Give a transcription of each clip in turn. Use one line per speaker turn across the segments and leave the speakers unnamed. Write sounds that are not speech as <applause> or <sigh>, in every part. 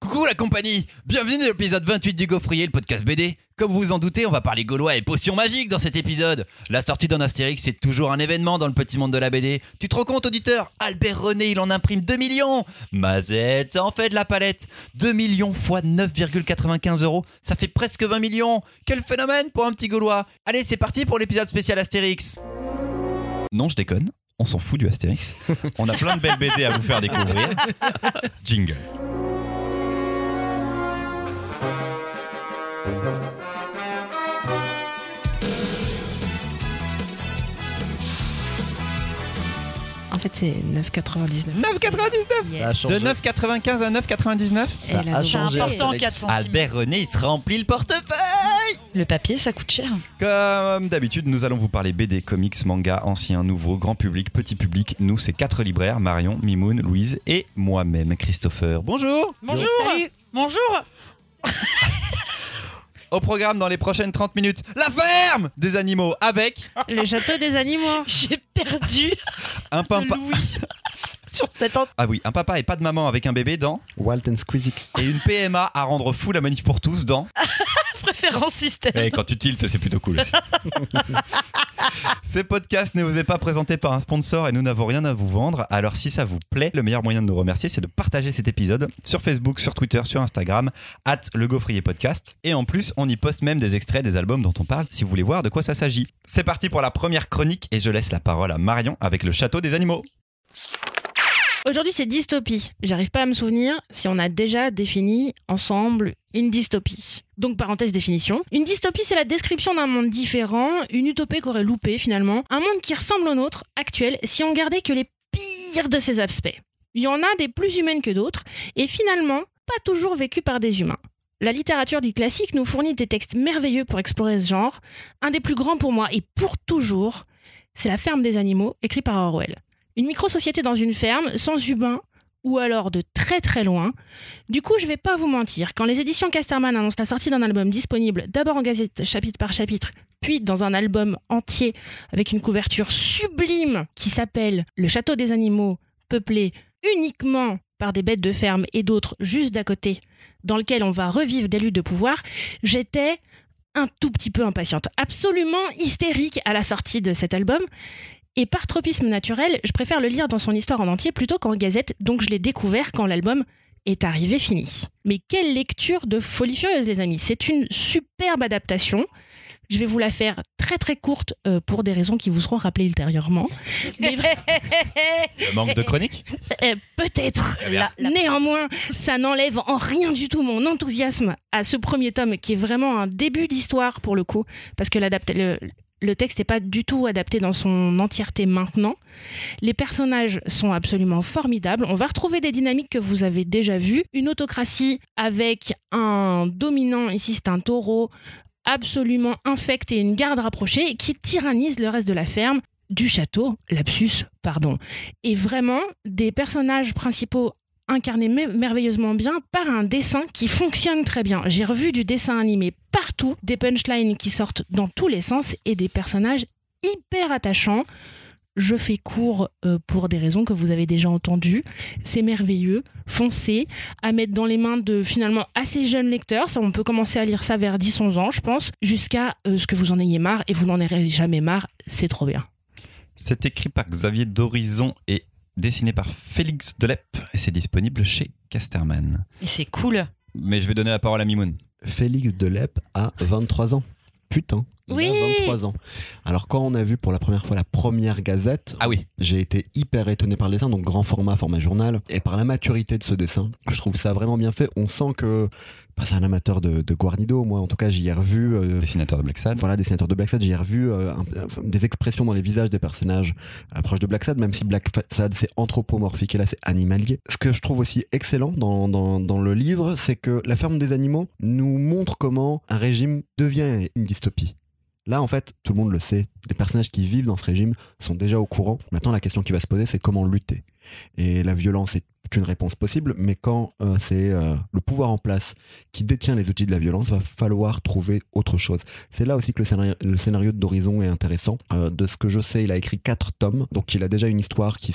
Coucou la compagnie Bienvenue dans l'épisode 28 du Gaufrier, le podcast BD. Comme vous vous en doutez, on va parler gaulois et potions magiques dans cet épisode. La sortie d'un Astérix, c'est toujours un événement dans le petit monde de la BD. Tu te rends compte, auditeur? Albert René, il en imprime 2 millions Mazette, en fait de la palette 2 millions fois 9,95 euros, ça fait presque 20 millions Quel phénomène pour un petit gaulois Allez, c'est parti pour l'épisode spécial Astérix Non, je déconne. On s'en fout du Astérix. On a plein de belles BD à vous faire découvrir. Jingle.
En fait, c'est 9,99.
9,99
Ça a changé.
De 9,95 à 9,99
Ça
Elle a
a
donc-
changé.
important,
Alex.
4 centimes.
Albert René, il se remplit le portefeuille
Le papier, ça coûte cher.
Comme d'habitude, nous allons vous parler BD, comics, manga, ancien, nouveau, grand public, petit public. Nous, c'est quatre libraires, Marion, Mimoun, Louise et moi-même, Christopher. Bonjour
Bonjour
Salut.
Bonjour
Au programme dans les prochaines 30 minutes, la ferme des animaux avec
Le château des animaux. <laughs>
J'ai perdu
un papa... <laughs>
Sur cette.
Ah oui, un papa et pas de maman avec un bébé dans
Walt and Squeezix.
et une PMA à rendre fou la manif pour tous dans <laughs>
Système.
Quand tu tiltes, c'est plutôt cool aussi. <laughs> Ces podcasts ne vous est pas présentés par un sponsor et nous n'avons rien à vous vendre. Alors si ça vous plaît, le meilleur moyen de nous remercier, c'est de partager cet épisode sur Facebook, sur Twitter, sur Instagram, at le gaufrier podcast. Et en plus, on y poste même des extraits des albums dont on parle si vous voulez voir de quoi ça s'agit. C'est parti pour la première chronique et je laisse la parole à Marion avec le château des animaux.
Aujourd'hui, c'est dystopie. J'arrive pas à me souvenir si on a déjà défini ensemble une dystopie. Donc, parenthèse définition. Une dystopie, c'est la description d'un monde différent, une utopie qu'aurait loupé finalement, un monde qui ressemble au nôtre, actuel, si on gardait que les pires de ses aspects. Il y en a des plus humaines que d'autres, et finalement, pas toujours vécues par des humains. La littérature dite classique nous fournit des textes merveilleux pour explorer ce genre. Un des plus grands pour moi, et pour toujours, c'est La ferme des animaux, écrit par Orwell. Une micro-société dans une ferme, sans humains, ou alors de très très loin. Du coup, je vais pas vous mentir, quand les éditions Casterman annoncent la sortie d'un album disponible d'abord en gazette chapitre par chapitre, puis dans un album entier avec une couverture sublime qui s'appelle Le Château des animaux, peuplé uniquement par des bêtes de ferme et d'autres juste d'à côté, dans lequel on va revivre des luttes de pouvoir, j'étais un tout petit peu impatiente, absolument hystérique à la sortie de cet album. Et par tropisme naturel, je préfère le lire dans son histoire en entier plutôt qu'en gazette, donc je l'ai découvert quand l'album est arrivé fini. Mais quelle lecture de folie furieuse, les amis C'est une superbe adaptation. Je vais vous la faire très très courte euh, pour des raisons qui vous seront rappelées ultérieurement. Mais <laughs>
Le manque de chronique?
Euh, peut-être.
La- la-
Néanmoins, ça n'enlève en rien du tout mon enthousiasme à ce premier tome qui est vraiment un début d'histoire pour le coup, parce que l'adapta- le, texte n'est pas du tout adapté dans son entièreté maintenant. Les personnages sont absolument formidables. On va retrouver des dynamiques que vous avez déjà vues. Une autocratie avec un dominant, ici c'est un taureau, absolument infect et une garde rapprochée qui tyrannise le reste de la ferme du château, lapsus, pardon. Et vraiment, des personnages principaux incarnés me- merveilleusement bien par un dessin qui fonctionne très bien. J'ai revu du dessin animé partout, des punchlines qui sortent dans tous les sens et des personnages hyper attachants. Je fais court euh, pour des raisons que vous avez déjà entendues. C'est merveilleux, foncez, à mettre dans les mains de finalement assez jeunes lecteurs. On peut commencer à lire ça vers 10-11 ans, je pense, jusqu'à euh, ce que vous en ayez marre et vous n'en aurez jamais marre. C'est trop bien.
C'est écrit par Xavier d'Horizon et dessiné par Félix Delep et c'est disponible chez Casterman.
Et c'est cool.
Mais je vais donner la parole à Mimoun.
Félix Delep a 23 ans. Putain. Il
Oui.
a 23 ans. Alors quand on a vu pour la première fois la première gazette,
Ah oui,
j'ai été hyper étonné par le dessin, donc grand format, format journal, et par la maturité de ce dessin. Je trouve ça vraiment bien fait. On sent que bah, c'est un amateur de, de Guarnido. Moi, en tout cas, j'y ai revu. euh,
dessinateur de Black Sad.
voilà, dessinateur de Black Sad, j'y ai revu euh, un- des expressions dans les visages des personnages proches de Black Sad, même si Black Sad c'est anthropomorphique et là c'est animalier. Ce que je trouve aussi excellent dans, dans, dans le livre, c'est que la ferme des animaux nous montre comment un régime devient une dystopie. Là, en fait, tout le monde le sait. Les personnages qui vivent dans ce régime sont déjà au courant. Maintenant, la question qui va se poser, c'est comment lutter. Et la violence est une réponse possible, mais quand euh, c'est euh, le pouvoir en place qui détient les outils de la violence, va falloir trouver autre chose. C'est là aussi que le scénario, d'Horizon est intéressant. Euh, de ce que je sais, il a écrit quatre tomes, donc il a déjà une histoire qui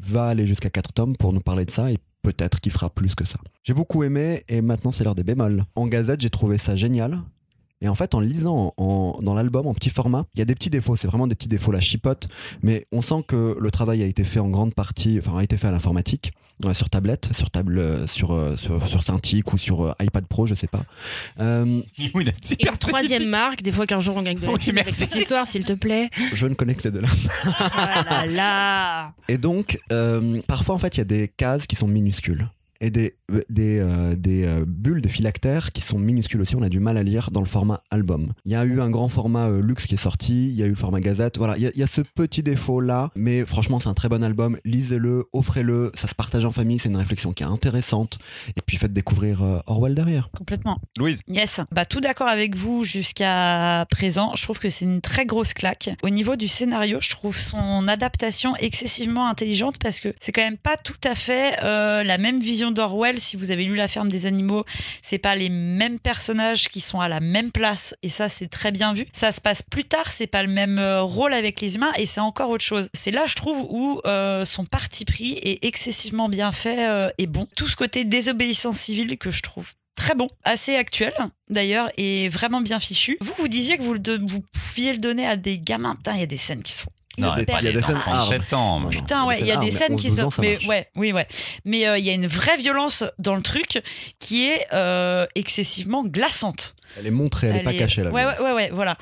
va aller jusqu'à quatre tomes pour nous parler de ça. Et peut-être qu'il fera plus que ça. J'ai beaucoup aimé et maintenant c'est l'heure des bémols. En gazette, j'ai trouvé ça génial. Et en fait, en lisant en- dans l'album en petit format, il y a des petits défauts. C'est vraiment des petits défauts, la chipote. Mais on sent que le travail a été fait en grande partie, enfin, a été fait à l'informatique, euh, sur tablette, sur table, euh, sur, euh, sur, sur Cintiq ou sur iPad Pro, je sais pas. Euh, <laughs>
Oui,
Et troisième marque, des fois qu'un jour on gagne de la
Oui,
avec cette histoire, s'il te plaît.
je ne connais que ces deux-là.
Ah là là.
Et donc, euh, parfois, en fait, il y a des cases qui sont minuscules. Et des, euh, des, euh, des euh, bulles, des phylactères qui sont minuscules aussi. On a du mal à lire dans le format album. Il y a eu un grand format euh, luxe qui est sorti. Il y a eu le format gazette. Voilà, il y a, il y a ce petit défaut-là. Mais franchement, c'est un très bon album. Lisez-le, offrez-le. Ça se partage en famille. C'est une réflexion qui est intéressante. Et puis, faites découvrir euh, Orwell derrière.
Complètement.
Louise,
Yes, bah tout d'accord avec vous jusqu'à présent. Je trouve que c'est une très grosse claque. Au niveau du scénario, je trouve son adaptation excessivement intelligente parce que c'est quand même pas tout à fait euh, la même vision d'Orwell. Si vous avez lu La ferme des animaux, c'est pas les mêmes personnages qui sont à la même place et ça c'est très bien vu. Ça se passe plus tard, c'est pas le même euh, rôle avec les humains et c'est encore autre chose. C'est là je trouve où euh, son parti pris est excessivement bien fait euh, et bon. Tout ce côté désobéissance civile que je trouve très bon, assez actuel d'ailleurs et vraiment bien fichu. Vous vous disiez que vous, vous pouviez le donner à des gamins. Putain, il y a des scènes qui sont
non,
Il y a des- scènes
enfants
hard.
de 7 ans.
Non,
Putain, ouais, il y a des scènes qui
11-12
sont. mais ouais, oui, ouais. Mais euh, il y a une vraie violence dans le truc qui est euh, excessivement glaçante.
Elle est montrée, elle n'est pas cachée là.
Ouais, ouais, ouais, ouais, voilà.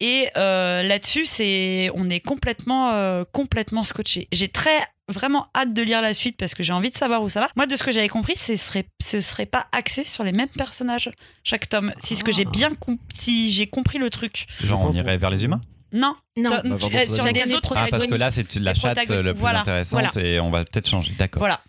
Et euh, là-dessus, c'est, on est complètement, euh, complètement scotché. J'ai très vraiment hâte de lire la suite parce que j'ai envie de savoir où ça va. Moi, de ce que j'avais compris, ce serait, ce serait pas axé sur les mêmes personnages chaque tome. Si ce que j'ai
Ah.
bien, com- si j'ai compris le truc.
Genre, on irait vers les humains?
Non.
Non.
Bah,
euh, sur les
voir.
autres
Ah, parce que là, c'est la chatte
protagonistes,
le plus
voilà,
intéressante et on va peut-être changer. D'accord.
Voilà.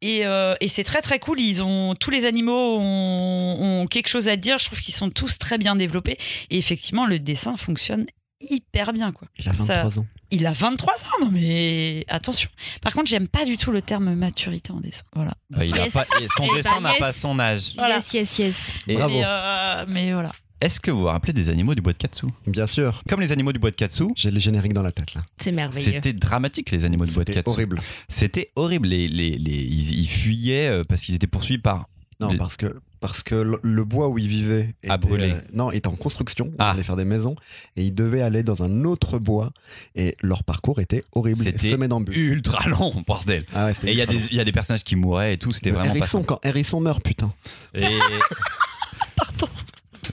Et, euh, et c'est très très cool. Ils ont tous les animaux ont, ont quelque chose à dire. Je trouve qu'ils sont tous très bien développés. Et effectivement, le dessin fonctionne hyper bien quoi.
Il a 23 ans.
Il a 23 ans, non mais attention. Par contre, j'aime pas du tout le terme maturité en dessin. Voilà.
Bah, il a pas- et son
Eh
dessin
ben,
n'a
yes.
pas son âge.
Voilà.
Yes, yes, yes.
Et
Bravo.
Mais, euh, mais voilà.
Est-ce que vous vous rappelez des animaux du bois de Katsu?
Bien sûr.
Comme les animaux du bois de Katsu,
J'ai les génériques dans la tête là.
C'est merveilleux.
c'était dramatique les animaux du bois de
C'était
Katsu.
horrible.
C'était horrible. Les, les, les- ils, ils fuyaient euh, parce qu'ils étaient poursuivis par.
Non,
Les-
parce que, parce que le, le bois où ils vivaient était,
A brûlé.
euh, non, était en construction.
Ah.
On allait faire des maisons et ils devaient aller dans un autre bois et leur parcours était horrible.
C'était
semé d'embûches.
Ultra long, <laughs> bordel.
Ah ouais, c'était
Et il y, a
ultra
des- il y a des personnages qui mouraient et tout, c'était vraiment
Hérisson, quand Hérisson meurt, putain.
Et <laughs>
Pardon.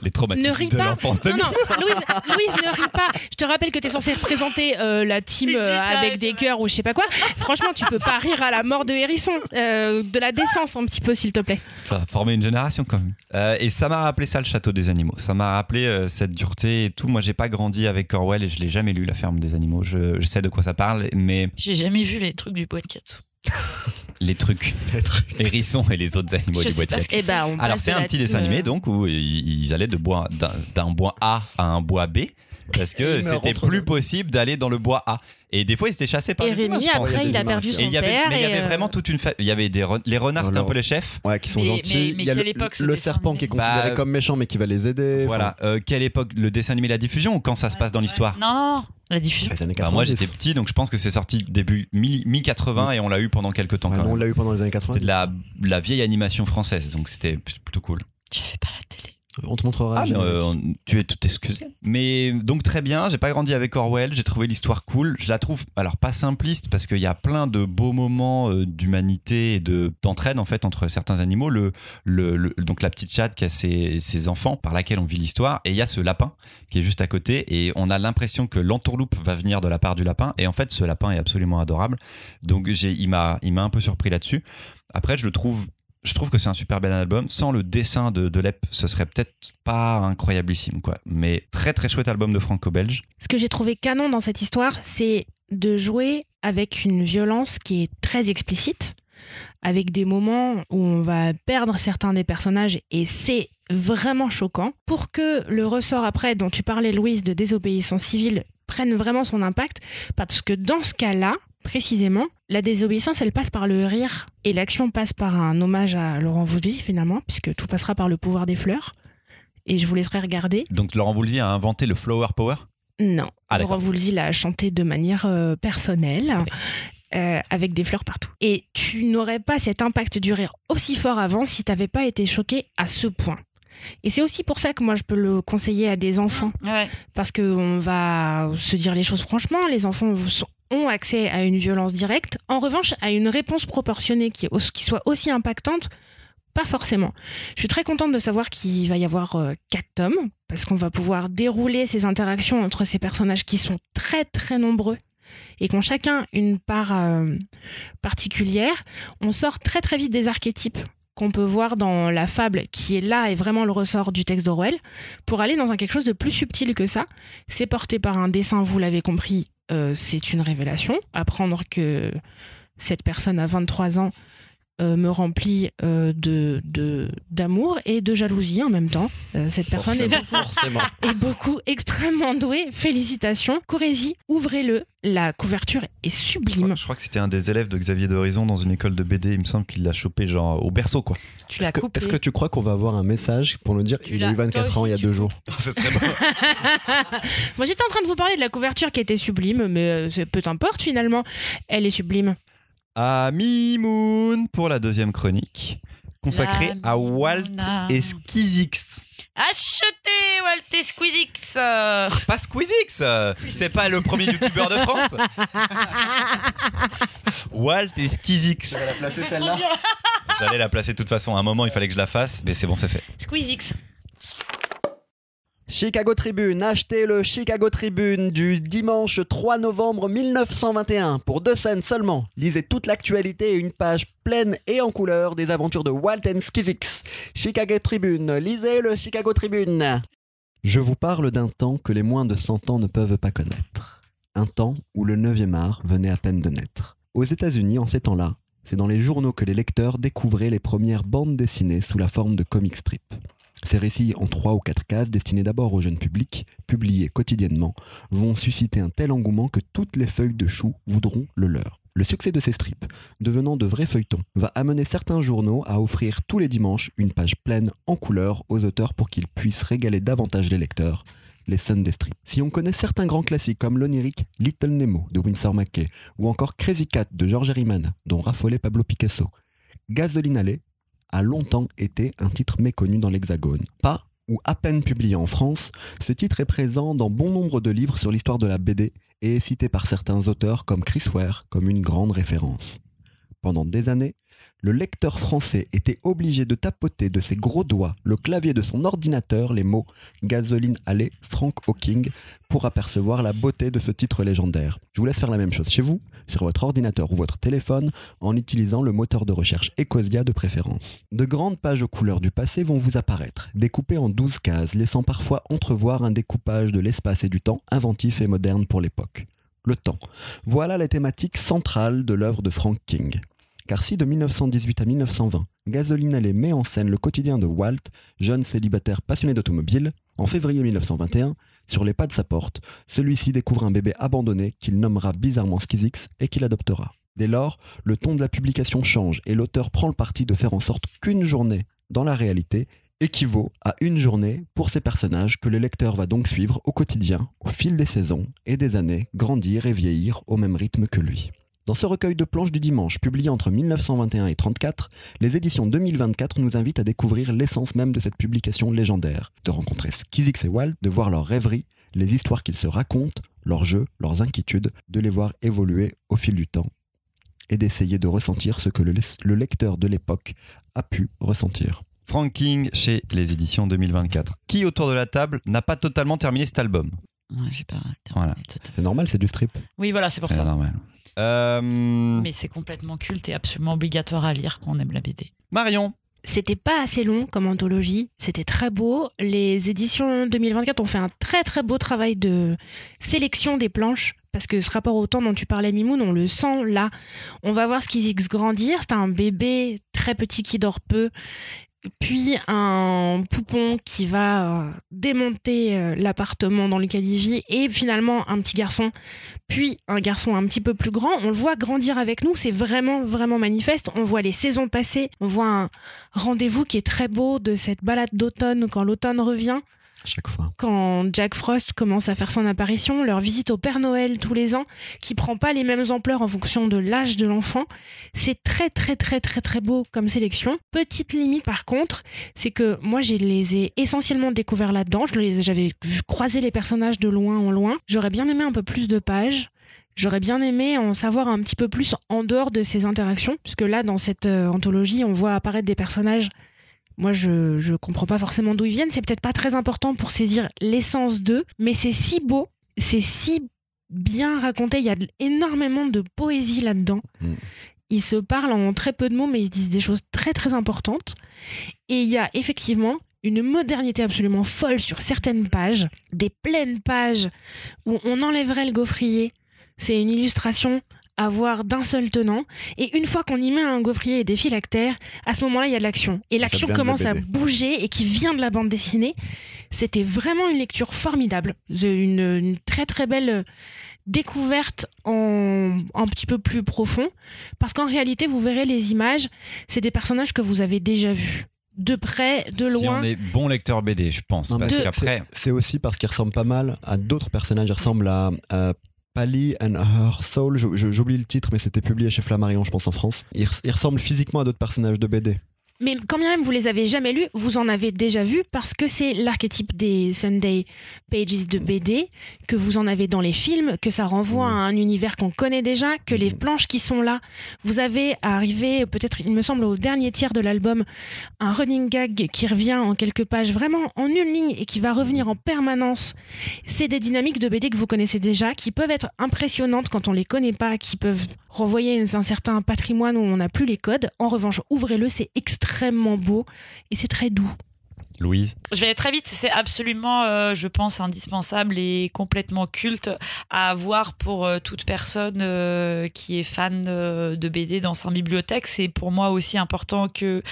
Les
Ne
traumatismes
ris
de
pas.
l'enfance de
Non, non, Louise, Louise, ne ris pas. Je te rappelle que tu es censée représenter euh, la team euh, avec des cœurs ou je sais pas quoi. Franchement, tu peux pas rire à la mort de Hérisson. Euh, de la décence un petit peu, s'il te plaît.
Ça a formé une génération quand même. Euh, et ça m'a rappelé ça, le château des animaux. Ça m'a rappelé euh, cette dureté et tout. Moi, j'ai pas grandi avec Orwell et je l'ai jamais lu, La ferme des animaux. Je, je sais de quoi ça parle, mais
J'ai jamais vu les trucs du bois de Katsu.
Les trucs,
Les trucs.
hérissons et les autres animaux
Je
du bois de
pas ce
on
Alors c'est un petit dessin animé donc où ils, allaient de bois d'un- bois A à un bois B parce que c'était plus
eux.
possible d'aller dans le bois A. Et des fois ils étaient chassés par
Et
les humains,
Rémi.
Il a
après, il a
humains
perdu son
Et il y avait,
père.
mais il y avait
euh,
vraiment toute une fa- il y avait des re- les renards c'était un peu les chefs.
Ouais, qui sont
Mais-
gentils.
mais- mais
Il y a
quelle
le,
époque,
le
dessin
serpent
animé
qui est considéré
Bah,
comme méchant mais qui va les aider.
Voilà. Euh, quelle époque le dessin animé La Diffusion ou quand ça se passe dans l'histoire?
Non. La diffusion.
Enfin, les années
Bah,
90.
moi j'étais petit donc je pense que c'est sorti début mi- mi-80 et on l'a eu pendant quelques temps
Ouais,
quand
nous, on
même.
l'a eu pendant les années 80.
C'était de la, de la vieille animation française donc c'était plutôt cool.
Tu fais pas la télé.
On te montrera.
Ah, euh, tu es tout excusé. Mais donc très bien, j'ai pas grandi avec Orwell, j'ai trouvé l'histoire cool. Je la trouve, alors pas simpliste, parce qu'il y a plein de beaux moments euh, d'humanité et de- d'entraide en fait entre certains animaux. Le, le, le- donc la petite chatte qui a ses, ses enfants par laquelle on vit l'histoire, et il y a ce lapin qui est juste à côté, et on a l'impression que l'entourloupe va venir de la part du lapin, et en fait ce lapin est absolument adorable. Donc il m'a un peu surpris là-dessus. Après, je le trouve je trouve que c'est un super bel album. Sans le dessin de, de Lep, ce serait peut-être pas incroyablissime, quoi. Mais très très chouette album de franco-belge.
Ce que j'ai trouvé canon dans cette histoire, c'est de jouer avec une violence qui est très explicite, avec des moments où on va perdre certains des personnages et c'est vraiment choquant, pour que le ressort après dont tu parlais Louise de désobéissance civile prenne vraiment son impact, parce que dans ce cas-là, précisément, la désobéissance, elle passe par le rire et l'action passe par un hommage à Laurent Voulzy finalement, puisque tout passera par le pouvoir des fleurs. Et je vous laisserai regarder.
Donc Laurent Voulzy a inventé le Flower Power?
Non,
Ah,
Laurent. Voulzy l'a chanté de manière euh, personnelle. euh, avec des fleurs partout. Et tu n'aurais pas cet impact du rire aussi fort avant si t'avais pas été choqué à ce point. Et c'est aussi pour ça que moi je peux le conseiller à des enfants
Ouais.
parce qu'on va se dire les choses franchement, les enfants sont- ont accès à une violence directe. En revanche, à une réponse proportionnée qui, soit aussi impactante, pas forcément. Je suis très contente de savoir qu'il va y avoir euh, quatre tomes, parce qu'on va pouvoir dérouler ces interactions entre ces personnages qui sont très très nombreux et qui ont chacun une part euh, particulière. On sort très très vite des archétypes qu'on peut voir dans la fable, qui est là et vraiment le ressort du texte d'Orwell, pour aller dans quelque chose de plus subtil que ça. C'est porté par un dessin, vous l'avez compris, c'est une révélation. Apprendre que cette personne à 23 ans euh, me remplit euh, de de- d'amour et de jalousie en même temps. Euh, cette personne est,
Forcément. <laughs>
est beaucoup extrêmement douée. Félicitations. Corésie, ouvrez-le. La couverture est sublime.
Je crois que c'était un des élèves de Xavier d'Horizon dans une école de BD. Il me semble qu'il l'a chopé genre au berceau quoi.
Tu l'as
Est-ce que,
coupé.
est-ce que tu crois qu'on va avoir un message pour nous dire
Tu
il a eu 24
toi
ans il y a deux jours
Ce serait bon. <laughs>
Moi, j'étais en train de vous parler de la couverture qui était sublime, mais peu importe finalement. Elle est sublime.
À Mimoun pour la deuxième chronique consacrée
La
à Walt
Mimouna.
et Squeezix.
Achetez Walt et Squeezix.
Pas Squeezix, c'est pas le premier youtubeur de France. <laughs> Walt et Squeezix.
la placer
dur.
J'allais la placer de toute façon. À un moment, il fallait que je la fasse, mais c'est bon, c'est fait.
Squeezix.
Chicago Tribune, achetez le Chicago Tribune du dimanche 3 novembre 1921 pour deux scènes seulement. Lisez toute l'actualité et une page pleine et en couleur des aventures de Walt and Skizix. Chicago Tribune, lisez le Chicago Tribune. Je vous parle d'un temps que les moins de 100 ans ne peuvent pas connaître. Un temps où le 9e art venait à peine de naître. Aux États-Unis, en ces temps-là, c'est dans les journaux que les lecteurs découvraient les premières bandes dessinées sous la forme de comic strips. Ces récits en trois ou quatre cases, destinés d'abord au jeune public, publiés quotidiennement, vont susciter un tel engouement que toutes les feuilles de chou voudront le leur. Le succès de ces strips, devenant de vrais feuilletons, va amener certains journaux à offrir tous les dimanches une page pleine en couleur aux auteurs pour qu'ils puissent régaler davantage les lecteurs, les Sunday Strips. Si on connaît certains grands classiques comme l'onirique Little Nemo de Winsor McKay ou encore Crazy Cat de George Herriman dont raffolait Pablo Picasso, Gasoline Alley a longtemps été un titre méconnu dans l'Hexagone. Pas ou à peine publié en France, ce titre est présent dans bon nombre de livres sur l'histoire de la BD et est cité par certains auteurs comme Chris Ware comme une grande référence. Pendant des années, le lecteur français était obligé de tapoter de ses gros doigts le clavier de son ordinateur les mots Gasoline Alley, Frank Hawking pour apercevoir la beauté de ce titre légendaire. Je vous laisse faire la même chose chez vous, sur votre ordinateur ou votre téléphone, en utilisant le moteur de recherche Ecosia de préférence. De grandes pages aux couleurs du passé vont vous apparaître, découpées en 12 cases, laissant parfois entrevoir un découpage de l'espace et du temps inventif et moderne pour l'époque. Le temps. Voilà la thématique centrale de l'œuvre de Frank King. Car si de 1918 à 1920, Gasoline Alley met en scène le quotidien de Walt, jeune célibataire passionné d'automobile, en février 1921, sur les pas de sa porte, celui-ci découvre un bébé abandonné qu'il nommera bizarrement Skizix et qu'il adoptera. Dès lors, le ton de la publication change et l'auteur prend le parti de faire en sorte qu'une journée, dans la réalité, équivaut à une journée pour ces personnages que le lecteur va donc suivre au quotidien, au fil des saisons et des années, grandir et vieillir au même rythme que lui. Dans ce recueil de planches du dimanche, publié entre 1921 et 34, les éditions 2024 nous invitent à découvrir l'essence même de cette publication légendaire, de rencontrer Skizix et Walt, de voir leurs rêveries, les histoires qu'ils se racontent, leurs jeux, leurs inquiétudes, de les voir évoluer au fil du temps, et d'essayer de ressentir ce que le, le lecteur de l'époque a pu ressentir.
Frank King chez les éditions 2024. Qui autour de la table n'a pas totalement terminé cet album?
Ouais, j'ai pas
Voilà.
C'est normal, c'est du strip.
Oui, voilà, c'est pour
C'est
ça.
normal. Euh,
Mais c'est complètement culte et absolument obligatoire à lire quand on aime la BD.
Marion,
C'était pas assez long comme anthologie, c'était très beau. Les éditions 2024 ont fait un très très beau travail de sélection des planches. Parce que ce rapport au temps dont tu parlais, Mimoun, on le sent là. On va voir ce qu'ils grandir. C'est un bébé très petit qui dort peu. Puis un poupon qui va euh, démonter euh, l'appartement dans lequel il vit. Et finalement un petit garçon. Puis un garçon un petit peu plus grand. On le voit grandir avec nous. C'est vraiment, vraiment manifeste. On voit les saisons passer. On voit un, rendez-vous qui est très beau de cette balade d'automne quand l'automne revient.
Chaque fois.
quand Jack Frost commence à faire son apparition, leur visite au Père Noël tous les ans, qui prend pas les mêmes ampleurs en fonction de l'âge de l'enfant, c'est très très très très très beau comme sélection. Petite limite par contre, c'est que moi je les ai essentiellement découverts là-dedans. J'avais vu croiser les personnages de loin en loin. J'aurais bien aimé un peu plus de pages. J'aurais bien aimé en savoir un petit peu plus en dehors de ces interactions, puisque là, dans cette euh, anthologie, on voit apparaître des personnages. Moi, je, je comprends pas forcément d'où ils viennent. C'est peut-être pas très important pour saisir l'essence d'eux, mais c'est si beau, c'est si bien raconté. Il y a énormément de poésie là-dedans.
Mm.
Ils se parlent en très peu de mots, mais ils disent des choses très très importantes. Et il y a effectivement une modernité absolument folle sur certaines pages, des pleines pages où on enlèverait le gaufrier. C'est une illustration à voir d'un seul tenant. Et une fois qu'on y met un gaufrier et des phylactères, à ce moment-là, il y a de l'action. Et l'action
la
commence à bouger et qui vient de la bande dessinée. C'était vraiment une lecture formidable. Une, une très très belle découverte en un petit peu plus profond. Parce qu'en réalité, vous verrez les images, c'est des personnages que vous avez déjà vus. De près, de
Si
loin.
on est bon lecteur BD, je pense.
C'est aussi parce qu'il ressemble pas mal à d'autres personnages. Il ressemble à, à Pally and Her Soul. J'oublie le titre, mais c'était publié chez Flammarion, je pense, en France. Il, il ressemble physiquement à d'autres personnages de BD.
Mais quand bien même vous les avez jamais lus, vous en avez déjà vu parce que c'est l'archétype des Sunday Pages de BD, que vous en avez dans les films, que ça renvoie à un univers qu'on connaît déjà, que les planches qui sont là, vous avez arrivé peut-être, il me semble, au dernier tiers de l'album, un running gag qui revient en quelques pages, vraiment en une ligne et qui va revenir en permanence. C'est des dynamiques de BD que vous connaissez déjà, qui peuvent être impressionnantes quand on les connaît pas, qui peuvent renvoyer un certain patrimoine où on n'a plus les codes. En revanche, ouvrez-le, c'est extrêmement beau et c'est très doux.
Louise,
Je vais aller très vite. C'est absolument, euh, je pense, indispensable et complètement culte à avoir pour euh, toute personne euh, qui est fan de BD dans sa bibliothèque. C'est pour moi aussi important que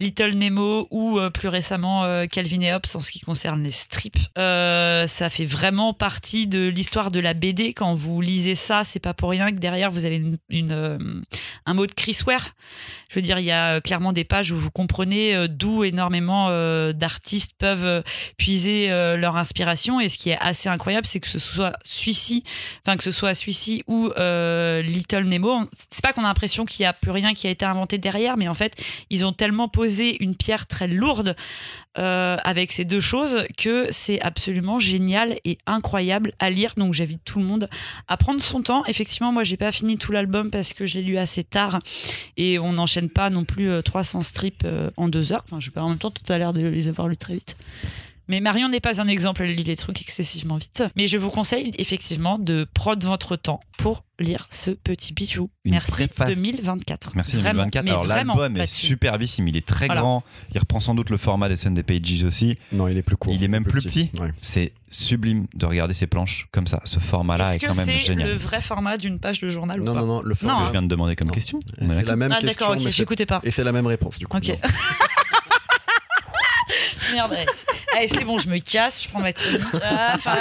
Little Nemo ou plus récemment Calvin et Hobbes en ce qui concerne les strips. Ça fait vraiment partie de l'histoire de la BD. Quand vous lisez ça, c'est pas pour rien que derrière vous avez un mot de Chris Ware. Je veux dire, il y a clairement des pages où vous comprenez d'où énormément euh, d'artistes peuvent euh, puiser euh, leur inspiration. Et ce qui est assez incroyable, c'est que ce soit celui-ci, enfin que ce soit celui-ci ou euh, Little Nemo, c'est pas qu'on a l'impression qu'il y a plus rien qui a été inventé derrière, mais en fait, ils ont tellement posé une pierre très lourde euh, avec ces deux choses que c'est absolument génial et incroyable à lire. Donc j'invite tout le monde à prendre son temps. Effectivement, moi j'ai pas fini tout l'album parce que je l'ai lu assez tard et on n'enchaîne pas non plus euh, 300 strips euh, en deux heures. Enfin, je sais pas, en même temps, tout à l'air de les avoir lus très vite. Mais Marion n'est pas un exemple, elle lit les trucs excessivement vite. Mais je vous conseille effectivement de prendre votre temps pour lire ce petit bijou.
Une
Merci
préface.
2024.
merci
Vraiment,
2024.
mais
Alors l'album est superbissime, il est très
Voilà.
grand, il reprend sans doute le format des Sunday Pages aussi.
Non, il est plus court.
Il est même plus petit.
Ouais.
C'est sublime de regarder ces planches comme ça. Ce format-là est,
Est-ce
quand
que
même
c'est
génial.
le vrai format d'une page de journal ou
Non,
pas
non, non, le
Ce que
Non,
format.
je viens de demander comme
Non.
question.
C'est
d'accord
la même
Ah
question.
d'accord, ok,
c'est-
j'écoutais pas.
Et c'est la même réponse, du coup.
Ok. <laughs>
Merde, allez, c'est- bon, je me casse, je prends ma chronique. Ah, fin,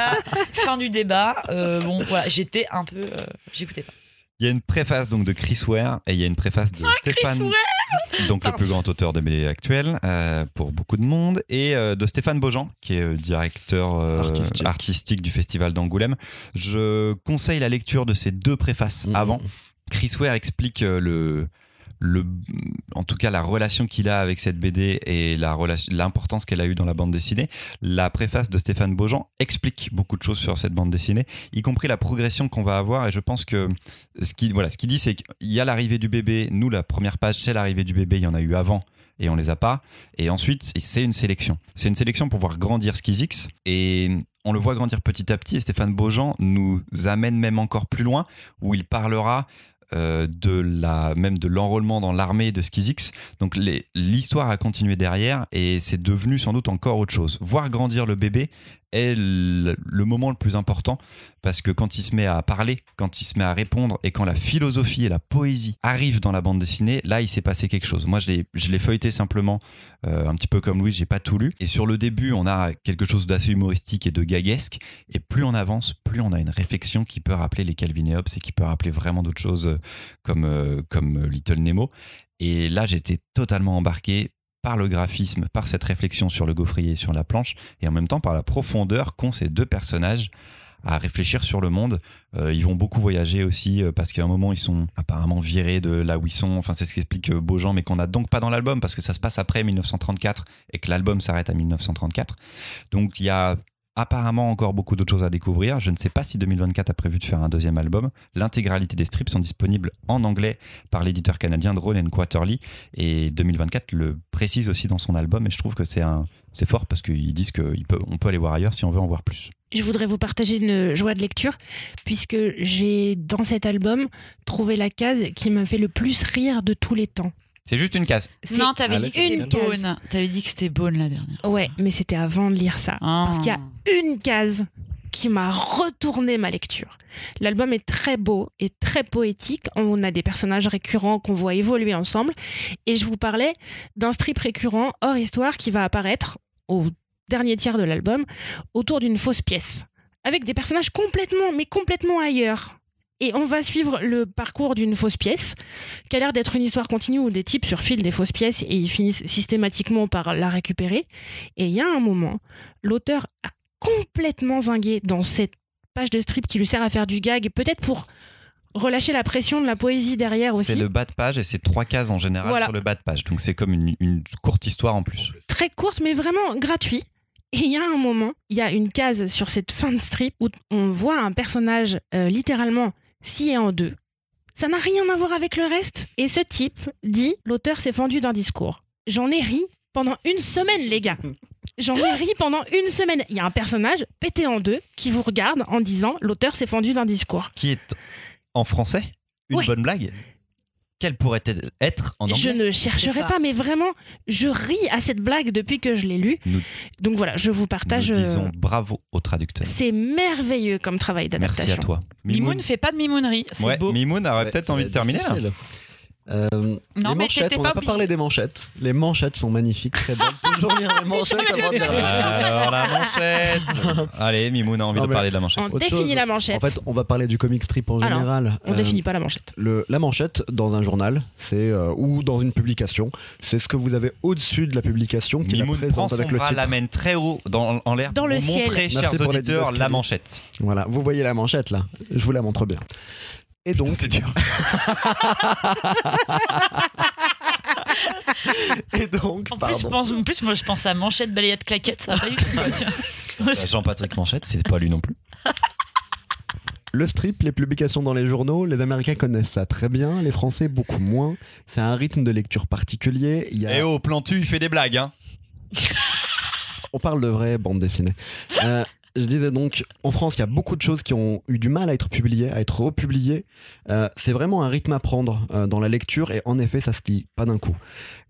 fin du débat. Euh, bon, voilà, j'étais un peu. euh, J'écoutais pas.
Il y a une préface donc de Chris Ware et il y a une préface de Stéphane, donc le plus grand auteur de BD actuel euh, pour beaucoup de monde, et euh, de Stéphane Beaujean, qui est euh, directeur euh,
Artistique.
artistique. du festival d'Angoulême. Je conseille la lecture de ces deux préfaces
Mhm.
avant. Chris Ware explique euh, le, en tout cas la relation qu'il a avec cette BD et l'importance qu'elle a eue dans la bande dessinée. La préface de Stéphane Beaujean explique beaucoup de choses sur cette bande dessinée, y compris la progression qu'on va avoir. Et je pense que ce qui, voilà, ce qu'il dit, c'est qu'il y a l'arrivée du bébé. Nous, la première page, c'est l'arrivée du bébé. Il y en a eu avant et on les a pas. Et ensuite, c'est une sélection. C'est une sélection pour voir grandir Skizix. Et on le voit grandir petit à petit. Et Stéphane Beaujean nous amène même encore plus loin, où il parlera euh, de la même de l'enrôlement dans l'armée de Skizix. Donc l'histoire a continué derrière et c'est devenu sans doute encore autre chose. Voir grandir le bébé est le, moment le plus important parce que quand il se met à parler, quand il se met à répondre et quand la philosophie et la poésie arrivent dans la bande dessinée, là il s'est passé quelque chose. Moi je l'ai feuilleté simplement euh, un petit peu comme Louis, j'ai pas tout lu. Et sur le début, on a quelque chose d'assez humoristique et de gaguesque. Et plus on avance, plus on a une réflexion qui peut rappeler les Calvin et Hobbes et qui peut rappeler vraiment d'autres choses comme, euh, comme euh, Little Nemo. Et là, j'étais totalement embarqué. Par le graphisme, par cette réflexion sur le gaufrier sur la planche, et en même temps par la profondeur qu'ont ces deux personnages à réfléchir sur le monde. Euh, ils vont beaucoup voyager aussi euh, parce qu'à un moment ils sont apparemment virés de là où ils sont. Enfin c'est ce qu'explique euh, Beaujean, mais qu'on n'a donc pas dans l'album parce que ça se passe après 1934 et que l'album s'arrête à 1934. Donc il y a apparemment encore beaucoup d'autres choses à découvrir. Je ne sais pas si 2024 a prévu de faire un deuxième album. L'intégralité des strips sont disponibles en anglais par l'éditeur canadien Drone Quarterly et 2024 le précise aussi dans son album et je trouve que c'est un c'est fort parce qu'ils disent qu'on peut, on peut aller voir ailleurs si on veut en voir plus.
Je voudrais vous partager une joie de lecture puisque j'ai dans cet album trouvé la case qui m'a fait le plus rire de tous les temps.
C'est juste une case.
Non, t'avais dit que
une
c'était. Bone. T'avais dit que c'était Bone la dernière.
Ouais, mais c'était avant de lire ça. Parce qu'il y a une case qui m'a retourné ma lecture. L'album est très beau et très poétique. On a des personnages récurrents qu'on voit évoluer ensemble. Et je vous parlais d'un strip récurrent hors histoire qui va apparaître au dernier tiers de l'album autour d'une fausse pièce. Avec des personnages complètement, mais complètement ailleurs. Et on va suivre le parcours d'une fausse pièce, qui a l'air d'être une histoire continue où des types surfilent des fausses pièces et ils finissent systématiquement par la récupérer. Et il y a un moment, l'auteur a complètement zingué dans cette page de strip qui lui sert à faire du gag, peut-être pour relâcher la pression de la poésie derrière aussi.
C'est le bas de page et c'est trois cases en général
Voilà.
sur le bas de page. Donc c'est comme une, une courte histoire en plus.
Très courte, mais vraiment gratuit. Et il y a un moment, il y a une case sur cette fin de strip où on voit un personnage euh, littéralement scié en deux. Ça n'a rien à voir avec le reste. Et ce type dit l'auteur s'est fendu d'un discours. J'en ai ri pendant une semaine, les gars. J'en ai ri pendant une semaine. Il y a un personnage pété en deux qui vous regarde en disant l'auteur s'est fendu d'un discours.
Qui est en français une
Ouais.
bonne blague Quelle pourrait être en anglais
Je ne chercherai pas, mais vraiment, je ris à cette blague depuis que je l'ai lue.
Nous-
Donc voilà, je vous partage.
Nous
euh,
disons bravo au traducteur.
C'est merveilleux comme travail
Merci
d'adaptation.
à toi.
Mimoun fait pas de mimounerie. C'est
Ouais,
beau.
Mimoun aurait
Ouais,
peut-être envie de terminer là.
Euh,
Non,
les
mais
manchettes, on
pas
n'a pas
obligé.
parlé des manchettes. Les manchettes sont magnifiques, très belles. <laughs> Toujours lire les manchettes avant de les.
Alors la manchette <laughs> Allez, Mimoun a envie
Non,
de parler de la manchette.
On
Autre
définit
chose.
la manchette.
En fait, on va parler du comic strip en
Ah
général.
on
Euh,
définit pas la manchette.
le- la manchette dans un journal, c'est euh, ou dans une publication, c'est ce que vous avez au-dessus de la publication qui la
Mimoun prend
présente
son
avec le
bras,
titre.
l'amène très haut dans, en l'air
Dans
pour
le ciel.
montrer,
Merci
chers
pour les
auditeurs, la manchette.
Voilà, vous voyez la manchette là. Je vous la montre bien. Et donc,
C'est dur. <laughs>
et donc,
En plus, je
pardon.
pense, en plus, moi, je pense à manchette, balayette, claquette. Ça va.
Bah, Jean-Patrick Manchette, c'est pas lui non plus.
Le strip, les publications dans les journaux, les Américains connaissent ça très bien, les Français beaucoup moins. C'est un rythme de lecture particulier. Il y a...
Eh oh, Plantu, il fait des blagues, hein.
On parle de vraies bandes dessinées. Euh, je disais donc, en France, il y a beaucoup de choses qui ont eu du mal à être publiées, à être republiées. Euh, c'est vraiment un rythme à prendre euh, dans la lecture et en effet, ça se lit pas d'un coup.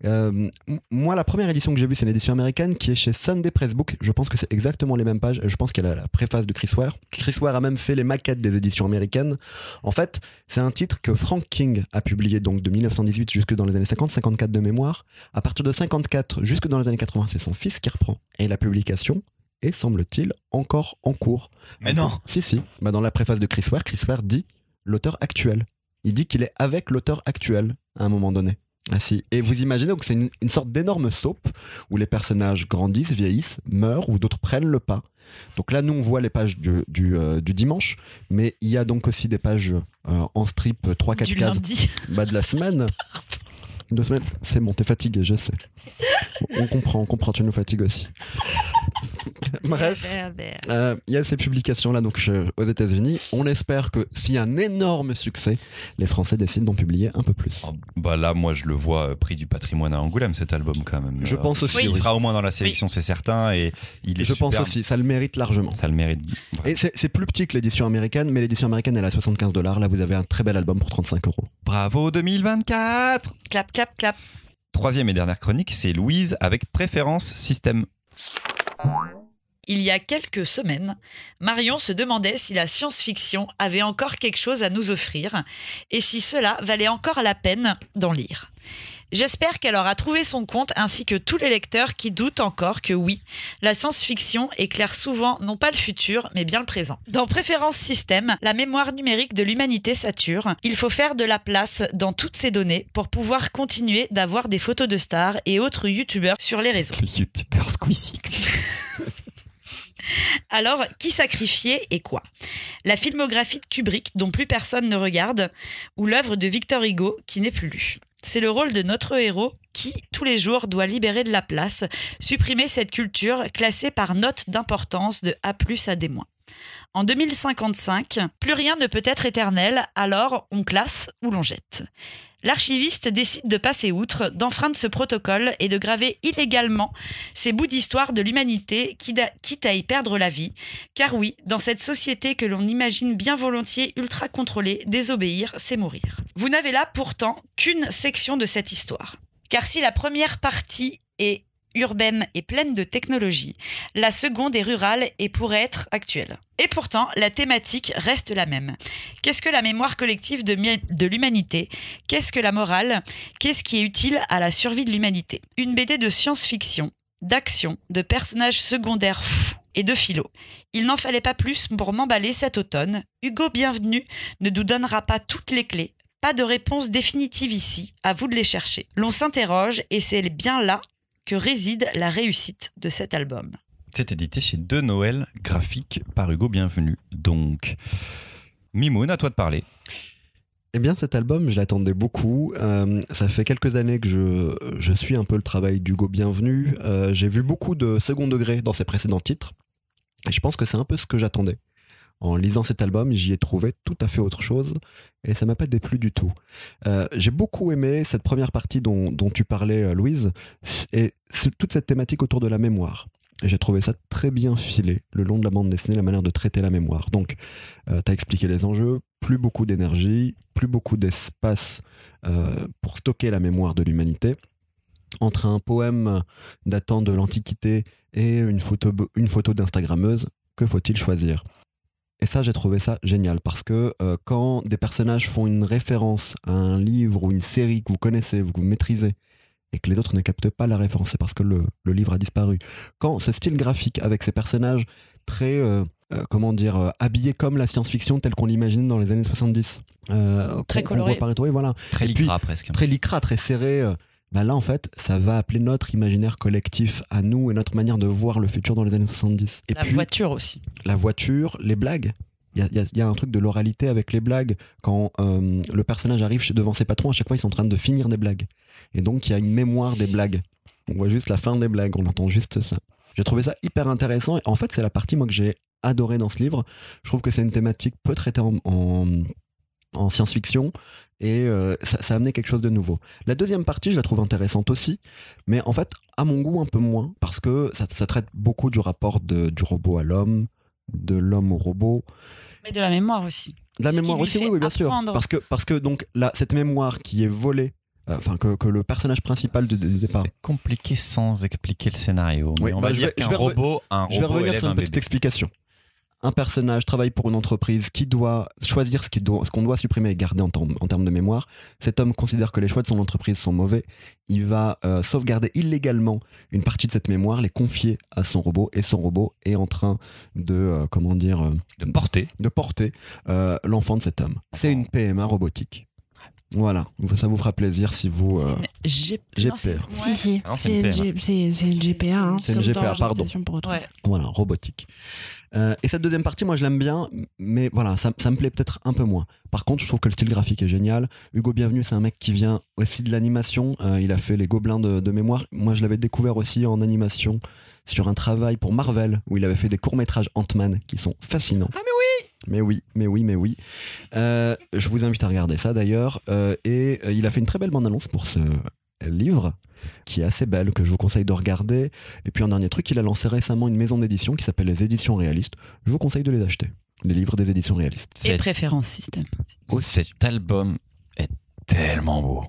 Euh, moi, la première édition que j'ai vue, c'est une édition américaine qui est chez Sunday Press Book. Je pense que c'est exactement les mêmes pages. Je pense qu'elle a la préface de Chris Ware. Chris Ware a même fait les maquettes des éditions américaines. En fait, c'est un titre que Frank King a publié donc de 1918 jusque dans les années 50, 54 de mémoire. À partir de 54 jusque dans les années 80, c'est son fils qui reprend. Et la publication est, semble-t-il, encore en cours.
Mais non
Si, si. Bah, dans la préface de Chris Ware, Chris Ware dit l'auteur actuel. Il dit qu'il est avec l'auteur actuel à un moment donné. Ah si. Et vous imaginez donc c'est une, une sorte d'énorme soap où les personnages grandissent, vieillissent, meurent ou d'autres prennent le pas. Donc là, nous, on voit les pages du, du, euh, du dimanche, mais il y a donc aussi des pages euh, en strip 3-4
Du
cases bah, de la semaine. <laughs> Deux semaines. C'est bon, t'es fatigué, je sais. On comprend, on comprend, tu nous fatigues aussi. <laughs> Bref. Euh, Il y a ces publications-là donc je- aux États-Unis. On espère que s'il y a un énorme succès, les Français décident d'en publier un peu plus.
Oh, Bah là, moi, je le vois euh, prix du patrimoine à Angoulême, cet album, quand même.
Je
Euh,
pense aussi.
oui.
Il sera au moins dans la sélection, c'est certain, et il est
Je pense aussi, ça le mérite largement.
Ça le mérite.
Et c'est c'est plus petit que l'édition américaine, mais l'édition américaine elle est à 75 dollars. Là, vous avez un très bel album pour 35 euros.
Bravo 2024
Clap, clap, clap.
Troisième et dernière chronique, c'est Louise avec préférence système.
Il y a quelques semaines, Marion se demandait si la science-fiction avait encore quelque chose à nous offrir et si cela valait encore la peine d'en lire. J'espère qu'elle aura trouvé son compte ainsi que tous les lecteurs qui doutent encore que oui, la science-fiction éclaire souvent non pas le futur, mais bien le présent. Dans Préférence Système, la mémoire numérique de l'humanité sature. Il faut faire de la place dans toutes ces données pour pouvoir continuer d'avoir des photos de stars et autres youtubeurs sur les réseaux.
Le youtubeur Squeezix. <laughs>
Alors, qui sacrifier et quoi? La filmographie de Kubrick, dont plus personne ne regarde, ou l'œuvre de Victor Hugo, qui n'est plus lue? C'est le rôle de notre héros qui, tous les jours, doit libérer de la place, supprimer cette culture classée par note d'importance de A à D-. En 2055, plus rien ne peut être éternel, alors on classe ou l'on jette. L'archiviste décide de passer outre, d'enfreindre ce protocole et de graver illégalement ces bouts d'histoire de l'humanité, quitte à y perdre la vie. Car oui, dans cette société que l'on imagine bien volontiers ultra contrôlée, désobéir, c'est mourir. Vous n'avez là pourtant section de cette histoire. Car si la première partie est urbaine et pleine de technologie, la seconde est rurale et pourrait être actuelle. Et pourtant, la thématique reste la même. Qu'est-ce que la mémoire collective de, de l'humanité? Qu'est-ce que la morale? Qu'est-ce qui est utile à la survie de l'humanité? Une BD de science-fiction, d'action, de personnages secondaires fous et de philo. Il n'en fallait pas plus pour m'emballer cet automne. Hugo Bienvenu ne nous donnera pas toutes les clés. Pas de réponse définitive ici, à vous de les chercher. L'on s'interroge et c'est bien là que réside la réussite de cet album.
C'est édité chez De Noël Graphique par Hugo Bienvenu. Donc, Mimoun, à toi de parler.
Eh bien, cet album, je l'attendais beaucoup. Euh, ça fait quelques années que je, je, suis un peu le travail d'Hugo Bienvenu. Euh, j'ai vu beaucoup de second degré dans ses précédents titres. Et je pense que c'est un peu ce que j'attendais. En lisant cet album, j'y ai trouvé tout à fait autre chose et ça m'a pas déplu du tout. Euh, j'ai beaucoup aimé cette première partie dont, tu parlais, Louise, et toute cette thématique autour de la mémoire. J'ai trouvé ça très bien filé le long de la bande dessinée, la manière de traiter la mémoire. Donc, euh, tu as expliqué les enjeux, plus beaucoup d'énergie, plus beaucoup d'espace euh, pour stocker la mémoire de l'humanité. Entre un poème datant de l'Antiquité et une photo d'Instagrammeuse, que faut-il choisir? Et ça, j'ai trouvé ça génial parce que euh, quand des personnages font une référence à un livre ou une série que vous connaissez, que vous maîtrisez, et que les autres ne captent pas la référence, c'est parce que le, livre a disparu. Quand ce style graphique avec ces personnages très, euh, euh, comment dire, habillés comme la science-fiction telle qu'on l'imagine dans les années 70.
très coloré.
voilà.
Très lycra presque.
Très lycra, très serré. Bah là, en fait, ça va appeler notre imaginaire collectif à nous et notre manière de voir le futur dans les années 70. Et
la voiture aussi.
La voiture, les blagues. Il y, a, un truc de l'oralité avec les blagues. Quand euh, le personnage arrive devant ses patrons, à chaque fois, ils sont en train de finir des blagues. Et donc, il y a une mémoire des blagues. On voit juste la fin des blagues, on entend juste ça. J'ai trouvé ça hyper intéressant. En fait, c'est la partie, moi, que j'ai adoré dans ce livre. Je trouve que c'est une thématique peu traitée en, en, science-fiction et euh, ça, a amené quelque chose de nouveau. La deuxième partie, je la trouve intéressante aussi, mais en fait, à mon goût, un peu moins, parce que ça, ça traite beaucoup du rapport de, du robot à l'homme, de l'homme au robot.
Mais de la mémoire aussi.
De la mémoire aussi, oui, bien sûr. Parce que, parce que donc, là, cette mémoire qui est volée, euh, enfin, que, que, le personnage principal de, départ.
C'est compliqué sans expliquer le scénario. Mais on va bah, dire qu'un robot, un robot.
Je vais revenir sur une petite explication un personnage travaille pour une entreprise qui doit choisir ce qu'on doit, doit, supprimer et garder en, termes de mémoire. Cet homme considère que les choix de son entreprise sont mauvais. Il va euh, sauvegarder illégalement une partie de cette mémoire, les confier à son robot, et son robot est en train de, euh, comment dire, euh,
de porter,
de porter l'enfant de cet homme. C'est une PMA robotique. Voilà, ça vous fera plaisir si vous. Euh,
GPA.
Si, si, c'est une GPA.
c'est une GPA, pardon. Voilà, robotique. Euh, et cette deuxième partie, moi je l'aime bien, mais voilà, ça, me plaît peut-être un peu moins. Par contre, je trouve que le style graphique est génial. Hugo Bienvenu, c'est un mec qui vient aussi de l'animation. Euh, il a fait les Gobelins de, mémoire. Moi, je l'avais découvert aussi en animation sur un travail pour Marvel, où il avait fait des courts-métrages Ant-Man qui sont fascinants.
Ah, mais oui
mais oui, mais oui, mais oui. Euh, je vous invite à regarder ça d'ailleurs. et il a fait une très belle bande-annonce pour ce livre qui est assez belle, que je vous conseille de regarder. Et puis un dernier truc, il a lancé récemment une maison d'édition qui s'appelle les Éditions Réalistes. Je vous conseille de les acheter, les livres des Éditions Réalistes.
Et préférence système.
Cet album est tellement beau.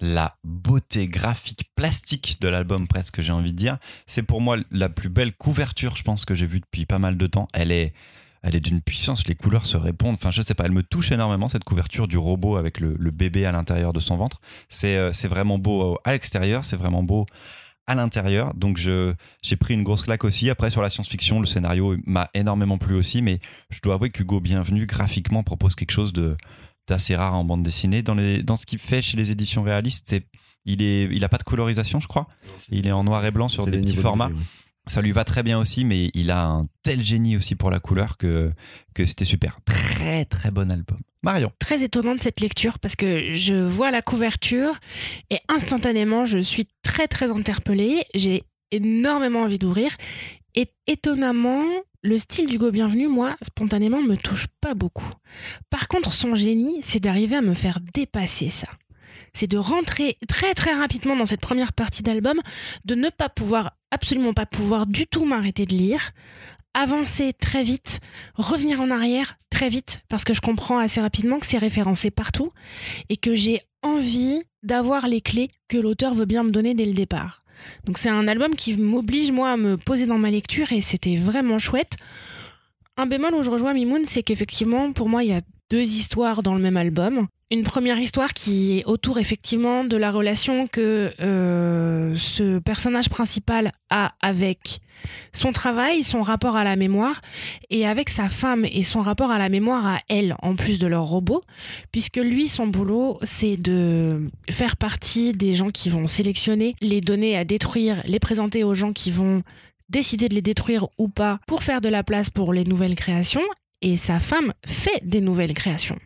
La beauté graphique plastique de l'album, presque, j'ai envie de dire. C'est pour moi la plus belle couverture, je pense, que j'ai vue depuis pas mal de temps. Elle est elle est d'une puissance, les couleurs se répondent. Enfin, je sais pas, elle me touche énormément cette couverture du robot avec le, le bébé à l'intérieur de son ventre. C'est euh, vraiment beau à l'extérieur, c'est vraiment beau à l'intérieur. Donc j'ai pris une grosse claque aussi. Après sur la science-fiction, le scénario m'a énormément plu aussi, mais je dois avouer qu'Hugo Bienvenu graphiquement propose quelque chose de d'assez rare en bande dessinée. Dans les dans ce qu'il fait chez les éditions réalistes, c'est il est il a pas de colorisation, je crois. Il est en noir et blanc sur des petits
de
formats.
ouais.
Ça lui va très bien aussi, mais il a un tel génie aussi pour la couleur que, que c'était super. Très très bon album. Marion.
Très étonnante cette lecture parce que je vois la couverture et instantanément je suis très très interpellée. J'ai énormément envie d'ouvrir et étonnamment le style du Go Bienvenu, moi, spontanément, me touche pas beaucoup. Par contre, son génie, c'est d'arriver à me faire dépasser ça. C'est de rentrer très très rapidement dans cette première partie d'album, de ne pas pouvoir, absolument pas pouvoir du tout m'arrêter de lire, avancer très vite, revenir en arrière très vite, parce que je comprends assez rapidement que c'est référencé partout et que j'ai envie d'avoir les clés que l'auteur veut bien me donner dès le départ. Donc c'est un album qui m'oblige moi à me poser dans ma lecture et c'était vraiment chouette. Un bémol où je rejoins Mimoun, c'est qu'effectivement pour moi il y a deux histoires dans le même album. Une première histoire qui est autour effectivement de la relation que euh, ce personnage principal a avec son travail, son rapport à la mémoire, et avec sa femme et son rapport à la mémoire à elle, en plus de leur robot, puisque lui, son boulot, c'est de faire partie des gens qui vont sélectionner les données à détruire, les présenter aux gens qui vont décider de les détruire ou pas pour faire de la place pour les nouvelles créations, et sa femme fait des nouvelles créations.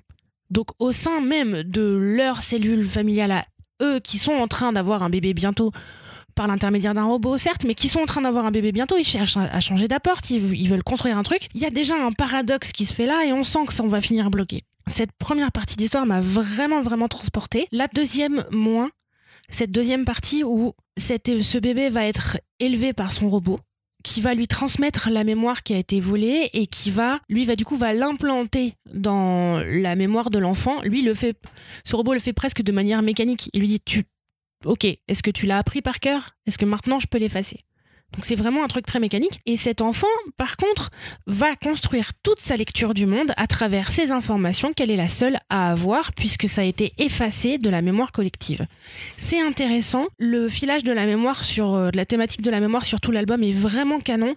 Donc au sein même de leur cellule familiale à eux qui sont en train d'avoir un bébé bientôt par l'intermédiaire d'un robot certes, mais qui sont en train d'avoir un bébé bientôt, ils cherchent à changer d'apport, ils, ils veulent construire un truc. Il y a déjà un paradoxe qui se fait là et on sent que ça on va finir bloqué. Cette première partie d'histoire m'a vraiment vraiment transportée. La deuxième moins. Cette deuxième partie où cette- ce bébé va être élevé par son robot qui va lui transmettre la mémoire qui a été volée et qui va, lui, va du coup, va l'implanter dans la mémoire de l'enfant. Lui, le fait, ce robot le fait presque de manière mécanique. Il lui dit, tu, ok, est-ce que tu l'as appris par cœur? Est-ce que maintenant je peux l'effacer? Donc c'est vraiment un truc très mécanique. Et cet enfant, par contre, va construire toute sa lecture du monde à travers ces informations qu'elle est la seule à avoir puisque ça a été effacé de la mémoire collective. C'est intéressant. Le filage de la mémoire sur euh, de la thématique de la mémoire sur tout l'album est vraiment canon.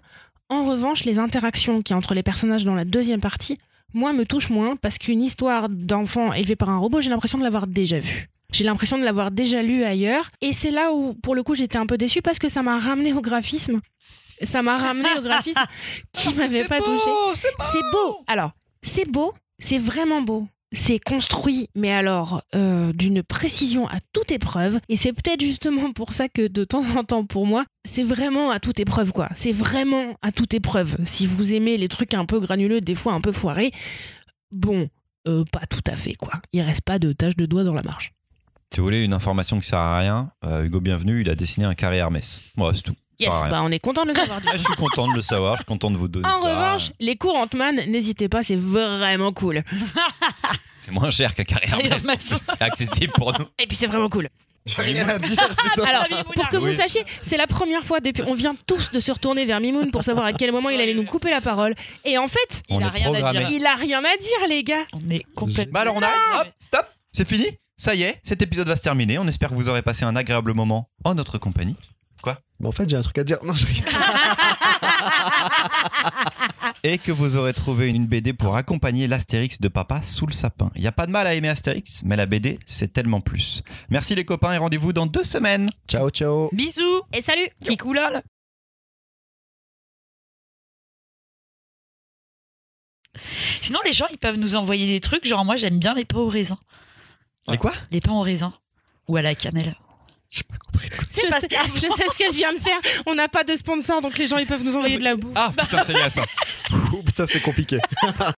En revanche, les interactions qu'il y a entre les personnages dans la deuxième partie, moi, me touchent moins parce qu'une histoire d'enfant élevé par un robot, j'ai l'impression de l'avoir déjà vue. J'ai l'impression de l'avoir déjà lu ailleurs. Et c'est là où, pour le coup, j'étais un peu déçue parce que ça m'a ramené au graphisme. Ça m'a ramené au graphisme <laughs> qui m'avait pas touché. C'est beau. Alors, c'est beau, c'est vraiment beau. C'est construit, mais alors euh, d'une précision à toute épreuve. Et c'est peut-être justement pour ça que de temps en temps, pour moi, c'est vraiment à toute épreuve, quoi. C'est vraiment à toute épreuve. Si vous aimez les trucs un peu granuleux, des fois un peu foirés, bon, euh, pas tout à fait, quoi. Il reste pas de taches de doigts dans la marche.
Si vous voulez une information qui sert à rien, euh, Hugo Bienvenu, il a dessiné un carré Hermès. Moi, c'est tout. Ça
Yes,
sert à rien.
bah on est content de le savoir. du
Ah, je suis content de le savoir, je suis content de vous donner
En
ça.
revanche, les cours Ant-Man, n'hésitez pas, c'est vraiment cool. <laughs>
c'est moins cher qu'un carré Hermès. <laughs> c'est accessible pour nous.
Et puis c'est vraiment cool.
J'ai rien à dire. <laughs> putain.
Alors, pour que vous
Oui.
sachiez, c'est la première fois depuis. On vient tous de se retourner vers Mimoun pour savoir à quel moment il allait nous couper la parole. Et en fait,
On
Il a
est
rien à
programmé.
dire.
il a rien à dire, les gars.
On est complètement.
Bah alors on arrête, hop, stop, c'est fini? Ça y est, cet épisode va se terminer. On espère que vous aurez passé un agréable moment en notre compagnie.
Mais en fait, j'ai un truc à dire. Non, je rigole. <laughs>
et que vous aurez trouvé une BD pour accompagner l'Astérix de papa sous le sapin. Il n'y a pas de mal à aimer Astérix, mais la BD, c'est tellement plus. Merci les copains et rendez-vous dans deux semaines.
Ciao, ciao.
Bisous
Et salut
Kikoulol Sinon, les gens, ils peuvent nous envoyer des trucs. Genre, moi, j'aime bien les pains au raisin.
Et quoi?
Les pains au raisin. Ou à la cannelle.
je sais, je sais ce qu'elle vient de faire. On n'a pas de sponsor, donc les gens ils peuvent nous envoyer de la bouffe.
Ah putain, c'est bien ça. <laughs>
Ouh, putain, c'était compliqué.